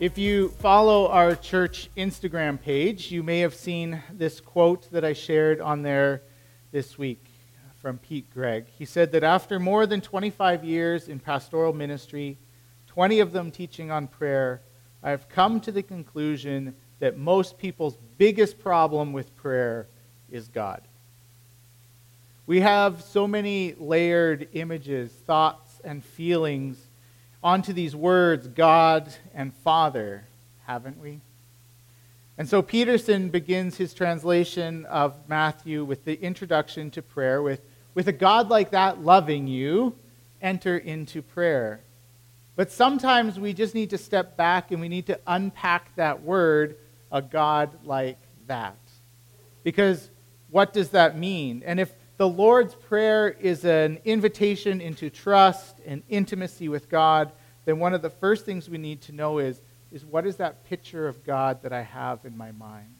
If you follow our church Instagram page, you may have seen this quote that I shared on there this week from Pete Greig. He said that after more than 25 years in pastoral ministry, 20 of them teaching on prayer, I have come to the conclusion that most people's biggest problem with prayer is God. We have so many layered images, thoughts, and feelings onto these words, God and Father, haven't we? And so Peterson begins his translation of Matthew with the introduction to prayer with, with a God like that loving you, enter into prayer. But sometimes we just need to step back and we need to unpack that word, a God like that. Because what does that mean? And if the Lord's Prayer is an invitation into trust and intimacy with God, then one of the first things we need to know is, is what is that picture of God that I have in my mind?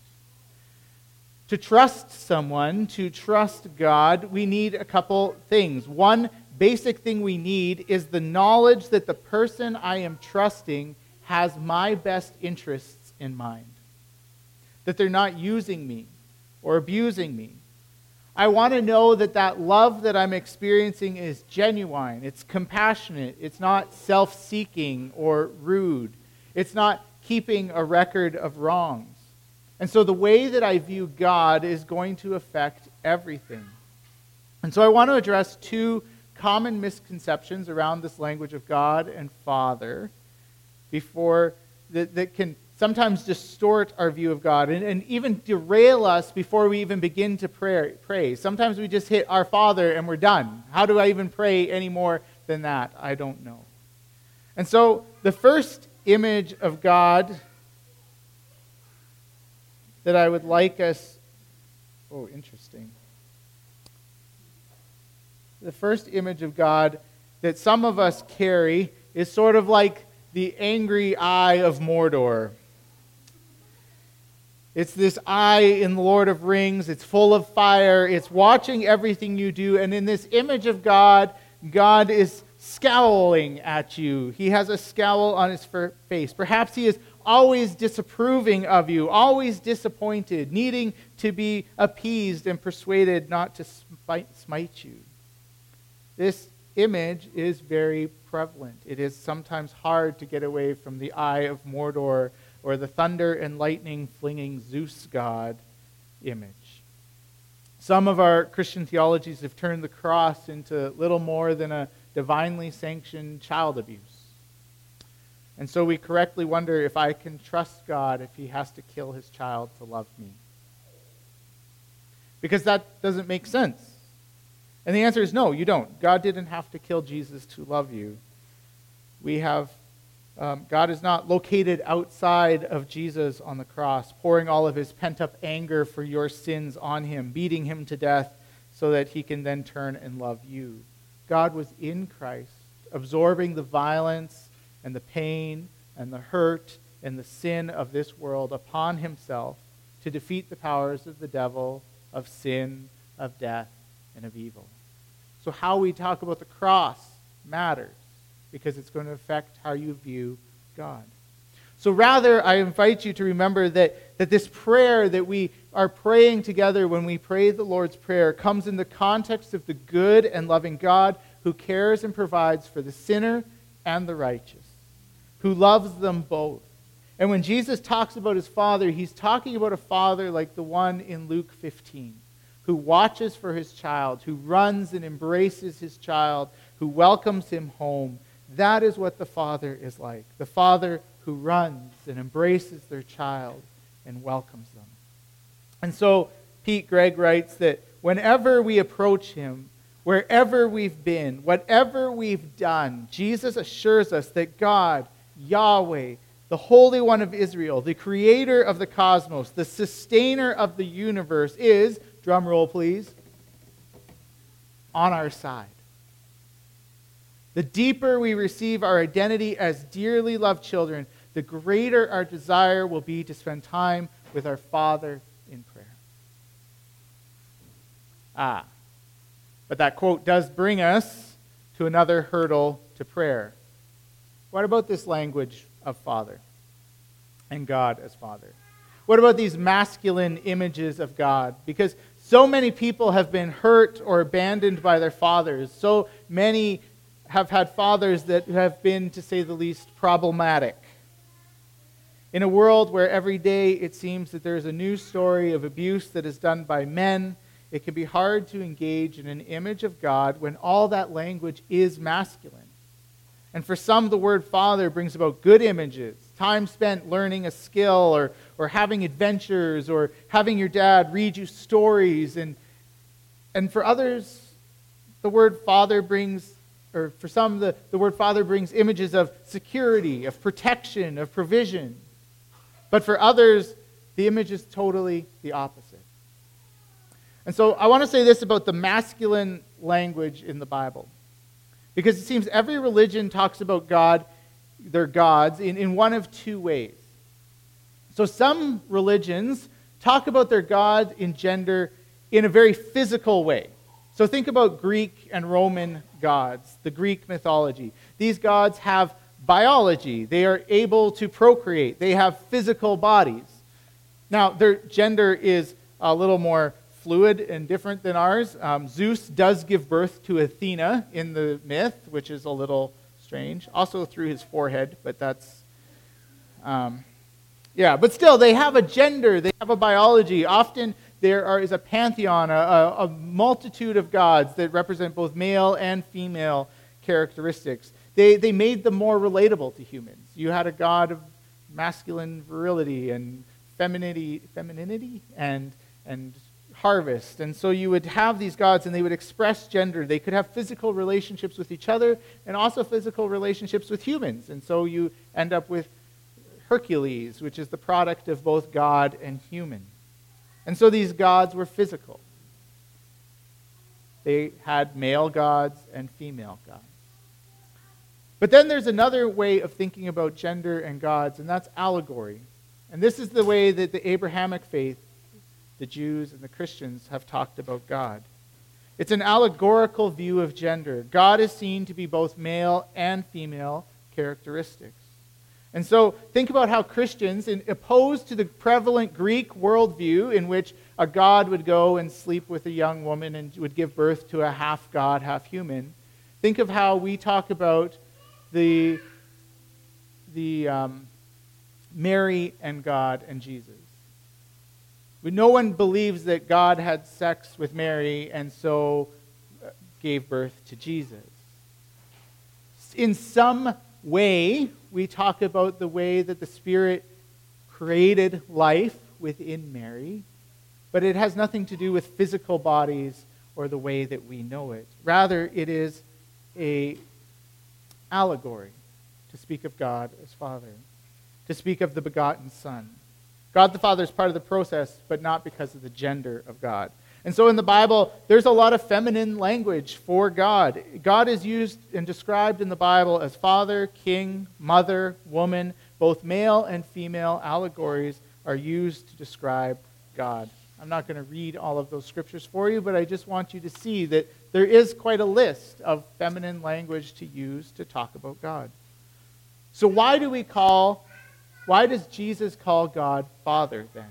To trust someone, to trust God, we need a couple things. One basic thing we need is the knowledge that the person I am trusting has my best interests in mind, that they're not using me or abusing me. I want to know that that love that I'm experiencing is genuine, it's compassionate, it's not self seeking or rude, it's not keeping a record of wrongs. And so the way that I view God is going to affect everything. And so I want to address two common misconceptions around this language of God and Father before that, that can sometimes distort our view of God and, and even derail us before we even begin to pray, pray. Sometimes we just hit our Father and we're done. How do I even pray any more than that? I don't know. And so the first image of God that I would like us. Oh, interesting. The first image of God that some of us carry is sort of like the angry eye of Mordor. It's this eye in the Lord of Rings. It's full of fire. It's watching everything you do. And in this image of God, God is scowling at you. He has a scowl on his face. Perhaps he is always disapproving of you, always disappointed, needing to be appeased and persuaded not to smite you. This image is very prevalent. It is sometimes hard to get away from the eye of Mordor or the thunder and lightning flinging Zeus god image. Some of our Christian theologies have turned the cross into little more than a divinely sanctioned child abuse. And so we correctly wonder if I can trust God if he has to kill his child to love me. Because that doesn't make sense. And the answer is no, you don't. God didn't have to kill Jesus to love you. We have um, God is not located outside of Jesus on the cross, pouring all of his pent up anger for your sins on him, beating him to death so that he can then turn and love you. God was in Christ, absorbing the violence and the pain and the hurt and the sin of this world upon himself to defeat the powers of the devil, of sin, of death, and of evil. So, how we talk about the cross matters because it's going to affect how you view God. So rather, I invite you to remember that, that this prayer that we are praying together when we pray the Lord's Prayer comes in the context of the good and loving God who cares and provides for the sinner and the righteous, who loves them both. And when Jesus talks about his Father, he's talking about a Father like the one in Luke 15, who watches for his child, who runs and embraces his child, who welcomes him home, that is what the Father is like the Father who runs and embraces their child and welcomes them. And so Pete Greig writes that whenever we approach him, wherever we've been, whatever we've done, Jesus assures us that God, Yahweh, the Holy One of Israel, the creator of the cosmos, the sustainer of the universe, is, drum roll please, on our side. The deeper we receive our identity as dearly loved children, the greater our desire will be to spend time with our Father in prayer. Ah, but that quote does bring us to another hurdle to prayer. What about this language of Father? and God as Father? What about these masculine images of God? Because so many people have been hurt or abandoned by their fathers. So many have had fathers that have been, to say the least, problematic. In a world where every day it seems that there's a new story of abuse that is done by men, it can be hard to engage in an image of God when all that language is masculine. And for some, the word father brings about good images, time spent learning a skill or, or having adventures or having your dad read you stories. And, and for others, the word father brings, or for some, the, the word father brings images of security, of protection, of provision. But for others, the image is totally the opposite. And so I want to say this about the masculine language in the Bible. Because it seems every religion talks about God, their gods, in, in one of two ways. So some religions talk about their God in gender in a very physical way. So think about Greek and Roman gods, the Greek mythology. These gods have biology, they are able to procreate, they have physical bodies. Now, their gender is a little more fluid and different than ours. Um, Zeus does give birth to Athena in the myth, which is a little strange. Also through his forehead, but that's. Um, yeah, but still, they have a gender, they have a biology. Often there are, is a pantheon, a, a, multitude of gods that represent both male and female characteristics. They, they made them more relatable to humans. You had a god of masculine virility and femininity, femininity and, and harvest. And so you would have these gods and they would express gender. They could have physical relationships with each other and also physical relationships with humans. And so you end up with Hercules, which is the product of both God and human. And so these gods were physical. They had male gods and female gods. But then there's another way of thinking about gender and gods, and that's allegory. And this is the way that the Abrahamic faith the Jews and the Christians have talked about God. It's an allegorical view of gender. God is seen to be both male and female characteristics. And so think about how Christians, in, opposed to the prevalent Greek worldview in which a god would go and sleep with a young woman and would give birth to a half god, half human, think of how we talk about the, the um, Mary and God and Jesus. No one believes that God had sex with Mary and so uh, gave birth to Jesus. In some way, we talk about the way that the Spirit created life within Mary, but it has nothing to do with physical bodies or the way that we know it. Rather, it is a allegory to speak of God as Father, to speak of the begotten Son. God the Father is part of the process, but not because of the gender of God. And so in the Bible, there's a lot of feminine language for God. God is used and described in the Bible as father, king, mother, woman. Both male and female allegories are used to describe God. I'm not going to read all of those scriptures for you, but I just want you to see that there is quite a list of feminine language to use to talk about God. So, why do we call why does Jesus call God Father then?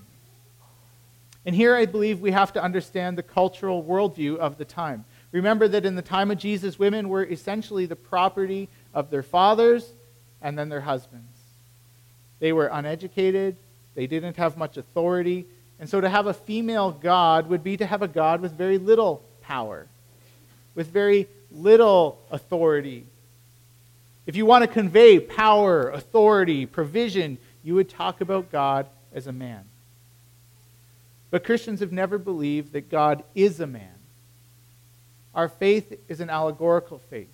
And here I believe we have to understand the cultural worldview of the time. Remember that in the time of Jesus, women were essentially the property of their fathers and then their husbands. They were uneducated, they didn't have much authority, and so to have a female God would be to have a God with very little power, with very little authority, if you want to convey power, authority, provision, you would talk about God as a man. But Christians have never believed that God is a man. Our faith is an allegorical faith.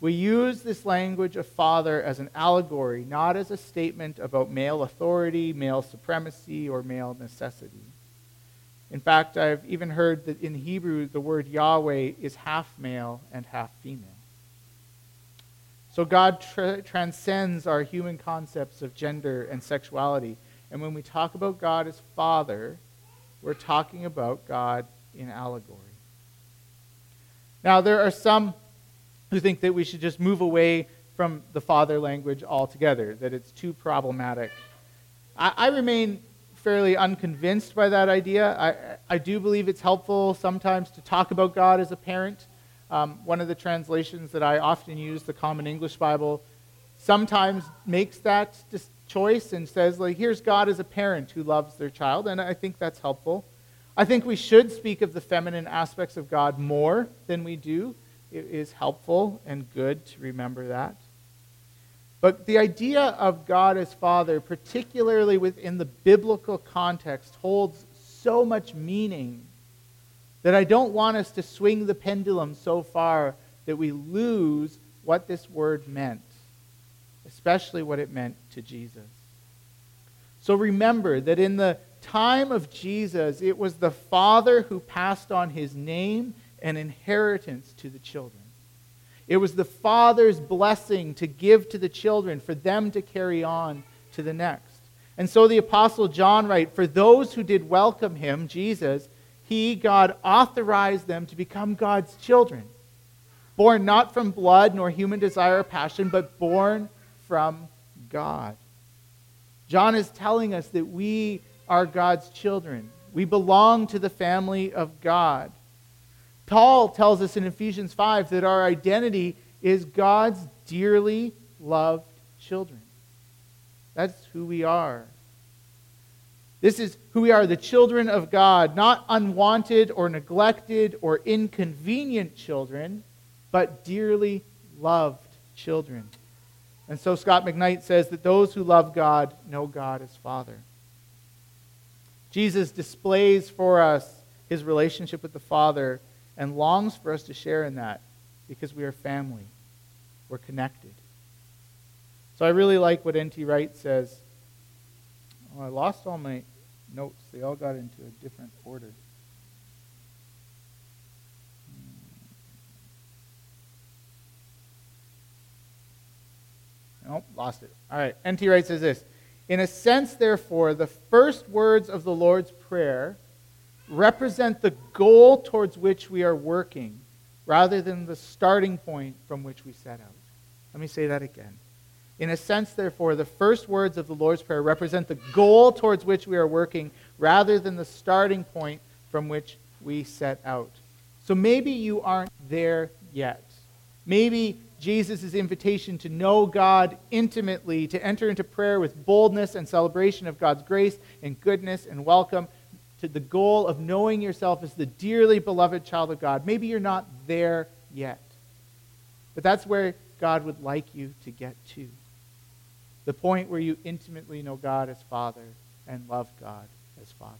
We use this language of father as an allegory, not as a statement about male authority, male supremacy, or male necessity. In fact, I've even heard that in Hebrew the word Yahweh is half male and half female. So God tra- transcends our human concepts of gender and sexuality. And when we talk about God as Father, we're talking about God in allegory. Now, there are some who think that we should just move away from the father language altogether, that it's too problematic. I, I remain fairly unconvinced by that idea. I, I do believe it's helpful sometimes to talk about God as a parent. Um, one of the translations that I often use, the Common English Bible, sometimes makes that choice and says, like, here's God as a parent who loves their child, and I think that's helpful. I think we should speak of the feminine aspects of God more than we do. It is helpful and good to remember that. But the idea of God as Father, particularly within the biblical context, holds so much meaning that I don't want us to swing the pendulum so far that we lose what this word meant, especially what it meant to Jesus. So remember that in the time of Jesus, it was the Father who passed on his name and inheritance to the children. It was the Father's blessing to give to the children for them to carry on to the next. And so the Apostle John writes For those who did welcome him, Jesus, he, God, authorized them to become God's children, born not from blood nor human desire or passion, but born from God. John is telling us that we are God's children. We belong to the family of God. Paul tells us in Ephesians 5 that our identity is God's dearly loved children. That's who we are. This is who we are, the children of God, not unwanted or neglected or inconvenient children, but dearly loved children. And so Scot McKnight says that those who love God know God as Father. Jesus displays for us his relationship with the Father and longs for us to share in that because we are family. We're connected. So I really like what N.T. Wright says. Oh, I lost all my notes, they all got into a different order. Nope, lost it. All right, N.T. Wright says this. In a sense, therefore, the first words of the Lord's Prayer represent the goal towards which we are working rather than the starting point from which we set out. Let me say that again. In a sense, therefore, the first words of the Lord's Prayer represent the goal towards which we are working rather than the starting point from which we set out. So maybe you aren't there yet. Maybe Jesus' invitation to know God intimately, to enter into prayer with boldness and celebration of God's grace and goodness and welcome, to the goal of knowing yourself as the dearly beloved child of God. Maybe you're not there yet. But that's where God would like you to get to. The point where you intimately know God as Father and love God as Father.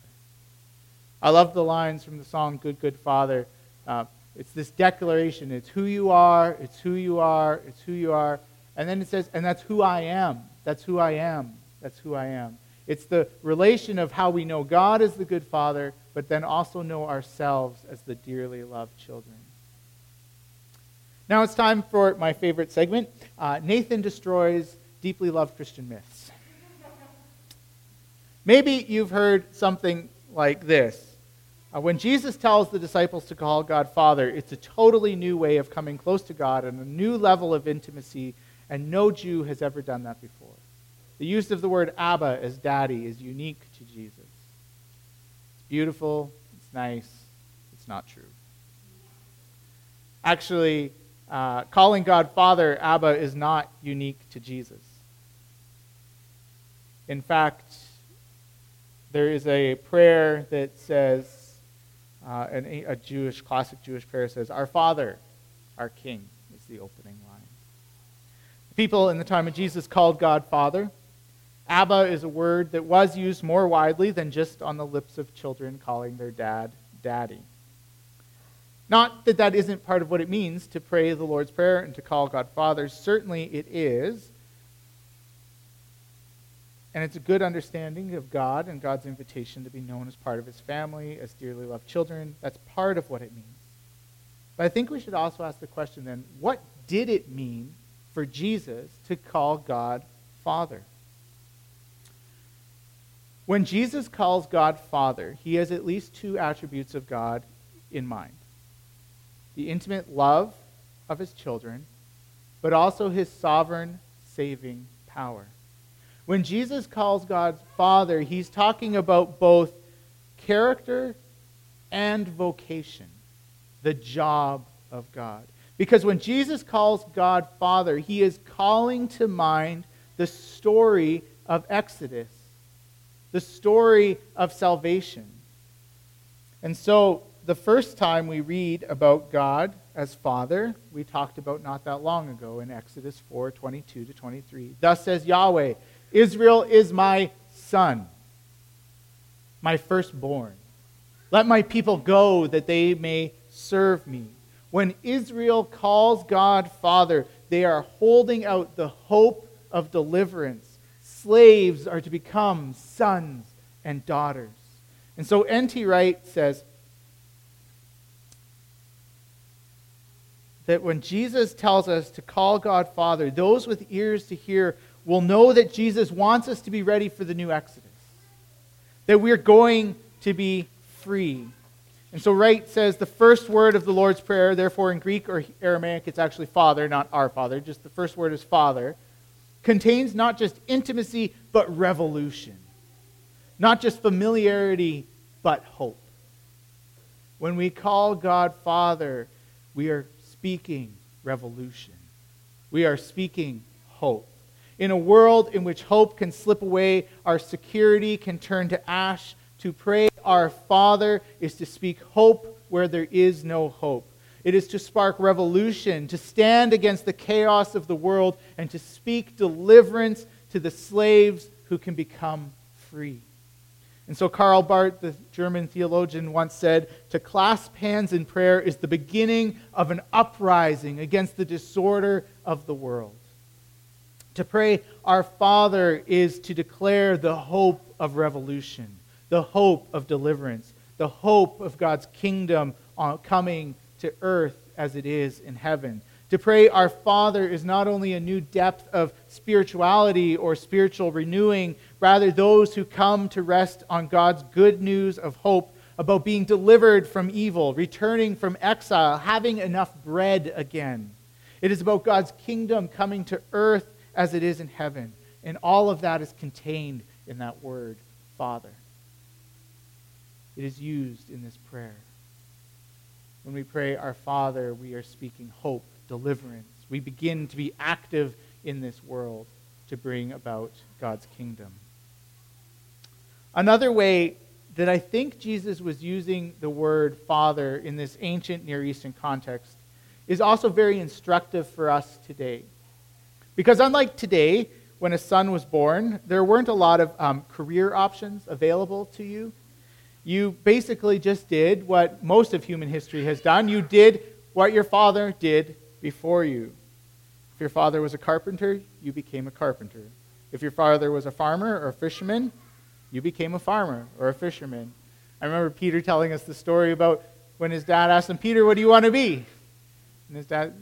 I love the lines from the song Good, Good Father. Uh, it's this declaration. It's who you are, it's who you are, it's who you are. And then it says, and that's who I am. That's who I am. That's who I am. It's the relation of how we know God as the good Father, but then also know ourselves as the dearly loved children. Now it's time for my favorite segment uh, Nathan destroys deeply loved Christian myths. Maybe you've heard something like this. Uh, when Jesus tells the disciples to call God Father, it's a totally new way of coming close to God and a new level of intimacy, and no Jew has ever done that before. The use of the word Abba as daddy is unique to Jesus. It's beautiful, it's nice, it's not true. Actually, uh, calling God Father, Abba, is not unique to Jesus. In fact, there is a prayer that says, uh, an, a Jewish, classic Jewish prayer says, Our Father, our King, is the opening line. People in the time of Jesus called God Father. Abba is a word that was used more widely than just on the lips of children calling their dad daddy. Not that that isn't part of what it means to pray the Lord's Prayer and to call God Father. Certainly it is. And it's a good understanding of God and God's invitation to be known as part of his family, as dearly loved children. That's part of what it means. But I think we should also ask the question then what did it mean for Jesus to call God Father? When Jesus calls God Father, he has at least two attributes of God in mind the intimate love of his children, but also his sovereign saving power. When Jesus calls God Father, he's talking about both character and vocation, the job of God. Because when Jesus calls God Father, he is calling to mind the story of Exodus, the story of salvation. And so, the first time we read about God as Father, we talked about not that long ago in Exodus 4 22 to 23. Thus says Yahweh, Israel is my son, my firstborn. Let my people go that they may serve me. When Israel calls God Father, they are holding out the hope of deliverance. Slaves are to become sons and daughters. And so N.T. Wright says that when Jesus tells us to call God Father, those with ears to hear will know that Jesus wants us to be ready for the new Exodus, that we're going to be free. And so Wright says the first word of the Lord's Prayer, therefore in Greek or Aramaic, it's actually Father, not our Father, just the first word is Father, contains not just intimacy, but revolution. Not just familiarity, but hope. When we call God Father, we are speaking revolution. We are speaking hope. In a world in which hope can slip away, our security can turn to ash, to pray our Father is to speak hope where there is no hope. It is to spark revolution, to stand against the chaos of the world, and to speak deliverance to the slaves who can become free. And so Karl Barth, the German theologian, once said To clasp hands in prayer is the beginning of an uprising against the disorder of the world. To pray, Our Father, is to declare the hope of revolution, the hope of deliverance, the hope of God's kingdom uh, coming to earth as it is in heaven. To pray, Our Father, is not only a new depth of spirituality or spiritual renewing, rather, those who come to rest on God's good news of hope about being delivered from evil, returning from exile, having enough bread again. It is about God's kingdom coming to earth as it is in heaven. And all of that is contained in that word, Father. It is used in this prayer. When we pray, Our Father, we are speaking hope, deliverance. We begin to be active in this world to bring about God's kingdom. Another way that I think Jesus was using the word Father in this ancient Near Eastern context is also very instructive for us today. Because unlike today, when a son was born, there weren't a lot of um, career options available to you. You basically just did what most of human history has done. You did what your father did before you. If your father was a carpenter, you became a carpenter. If your father was a farmer or a fisherman, you became a farmer or a fisherman. I remember Peter telling us the story about when his dad asked him, Peter, what do you want to be? And his dad,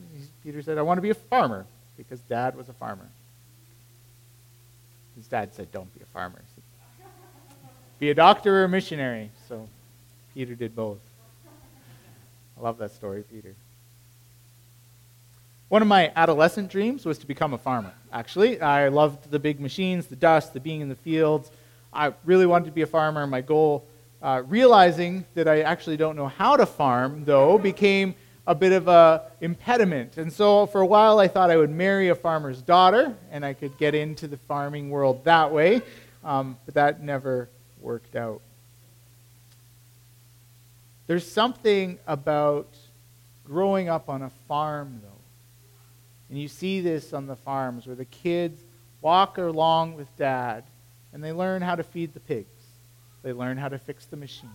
Peter said, I want to be a farmer because dad was a farmer. His dad said, Don't be a farmer. Said, be a doctor or a missionary. So Peter did both. I love that story, Peter. One of my adolescent dreams was to become a farmer, actually. I loved the big machines, the dust, the being in the fields. I really wanted to be a farmer. My goal, uh, realizing that I actually don't know how to farm, though, became a bit of a impediment. And so for a while I thought I would marry a farmer's daughter and I could get into the farming world that way, um, but that never worked out. There's something about growing up on a farm, though. And you see this on the farms where the kids walk along with dad and they learn how to feed the pigs. They learn how to fix the machine.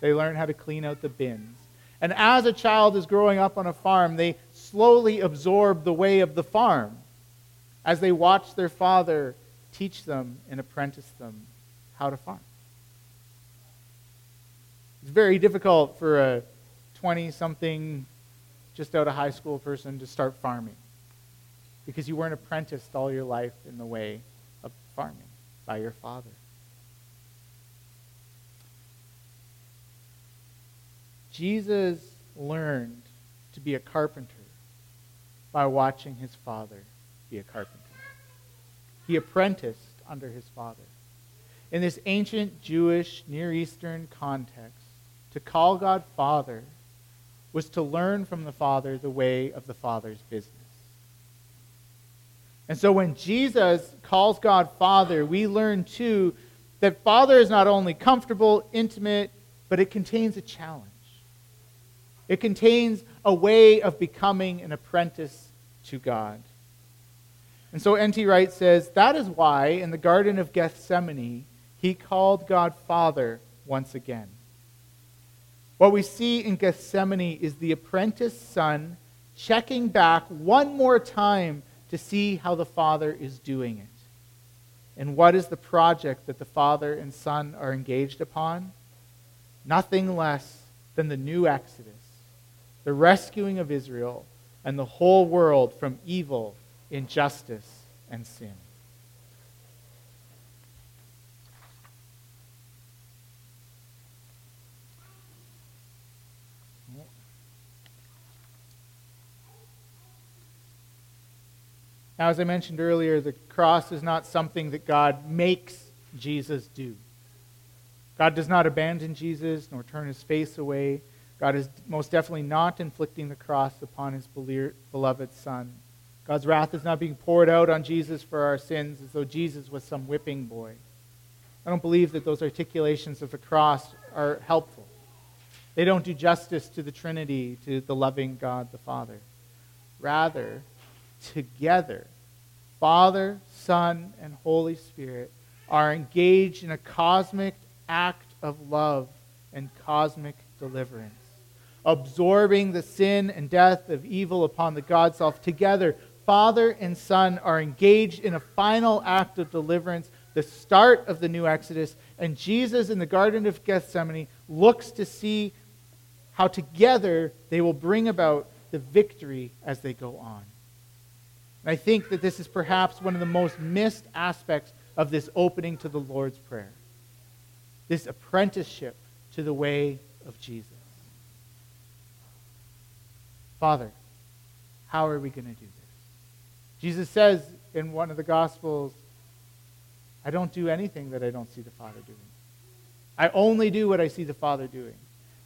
They learn how to clean out the bins. And as a child is growing up on a farm, they slowly absorb the way of the farm as they watch their father teach them and apprentice them how to farm. It's very difficult for a 20 something, just out of high school person to start farming because you weren't apprenticed all your life in the way of farming by your father. Jesus learned to be a carpenter by watching his father be a carpenter. He apprenticed under his father. In this ancient Jewish Near Eastern context, to call God Father was to learn from the Father the way of the Father's business. And so when Jesus calls God Father, we learn too that Father is not only comfortable, intimate, but it contains a challenge. It contains a way of becoming an apprentice to God. And so N.T. Wright says that is why in the Garden of Gethsemane, he called God Father once again. What we see in Gethsemane is the apprentice son checking back one more time to see how the Father is doing it. And what is the project that the Father and Son are engaged upon? Nothing less than the new Exodus, the rescuing of Israel and the whole world from evil, injustice, and sin. Now, as I mentioned earlier, the cross is not something that God makes Jesus do. God does not abandon Jesus nor turn his face away. God is most definitely not inflicting the cross upon his beloved Son. God's wrath is not being poured out on Jesus for our sins as though Jesus was some whipping boy. I don't believe that those articulations of the cross are helpful. They don't do justice to the Trinity, to the loving God the Father. Rather, together, Father, Son, and Holy Spirit are engaged in a cosmic act of love and cosmic deliverance. Absorbing the sin and death of evil upon the God self. Together, Father and Son are engaged in a final act of deliverance, the start of the new Exodus. And Jesus in the Garden of Gethsemane looks to see how together they will bring about the victory as they go on. And I think that this is perhaps one of the most missed aspects of this opening to the Lord's Prayer this apprenticeship to the way of Jesus. Father, how are we going to do this? Jesus says in one of the Gospels, I don't do anything that I don't see the Father doing. I only do what I see the Father doing.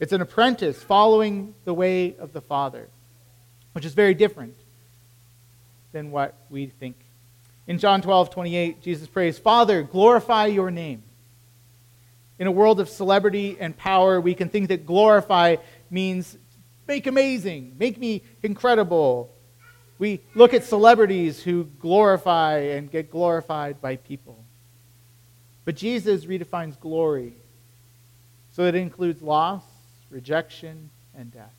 It's an apprentice following the way of the Father, which is very different than what we think. In John 12, 28, Jesus prays, Father, glorify your name. In a world of celebrity and power, we can think that glorify means make amazing, make me incredible. We look at celebrities who glorify and get glorified by people. But Jesus redefines glory so it includes loss, rejection, and death.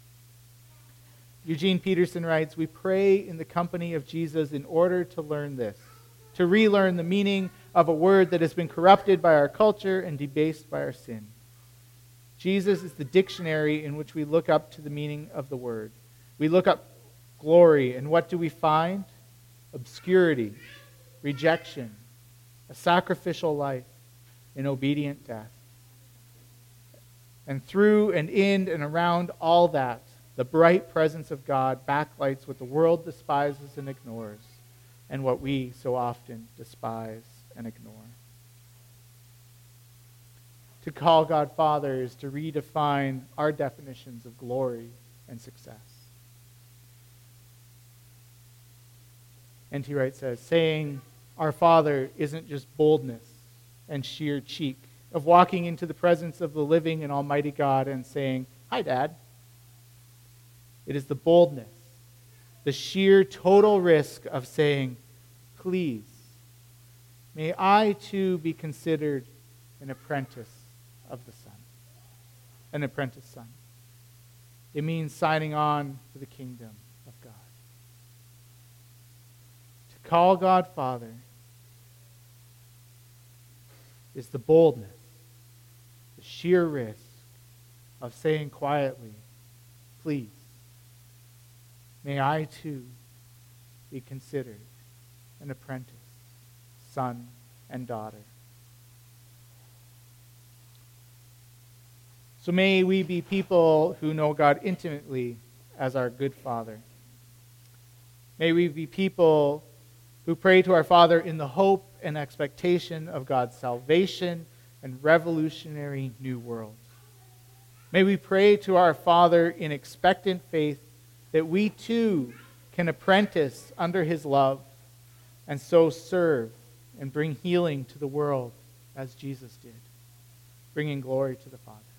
Eugene Peterson writes We pray in the company of Jesus in order to learn this, to relearn the meaning of a word that has been corrupted by our culture and debased by our sin. Jesus is the dictionary in which we look up to the meaning of the word. We look up glory, and what do we find? Obscurity, rejection, a sacrificial life, an obedient death. And through and in and around all that, the bright presence of God backlights what the world despises and ignores, and what we so often despise and ignore. To call God Father is to redefine our definitions of glory and success. N.T. Wright says, saying our Father isn't just boldness and sheer cheek of walking into the presence of the living and almighty God and saying, Hi, Dad. It is the boldness, the sheer total risk of saying, Please, may I too be considered an apprentice of the Son, an apprentice son. It means signing on for the kingdom of God. To call God Father is the boldness, the sheer risk of saying quietly, Please, May I too be considered an apprentice, son, and daughter. So may we be people who know God intimately as our good Father. May we be people who pray to our Father in the hope and expectation of God's salvation and revolutionary new world. May we pray to our Father in expectant faith that we too can apprentice under his love and so serve and bring healing to the world as Jesus did, bringing glory to the Father.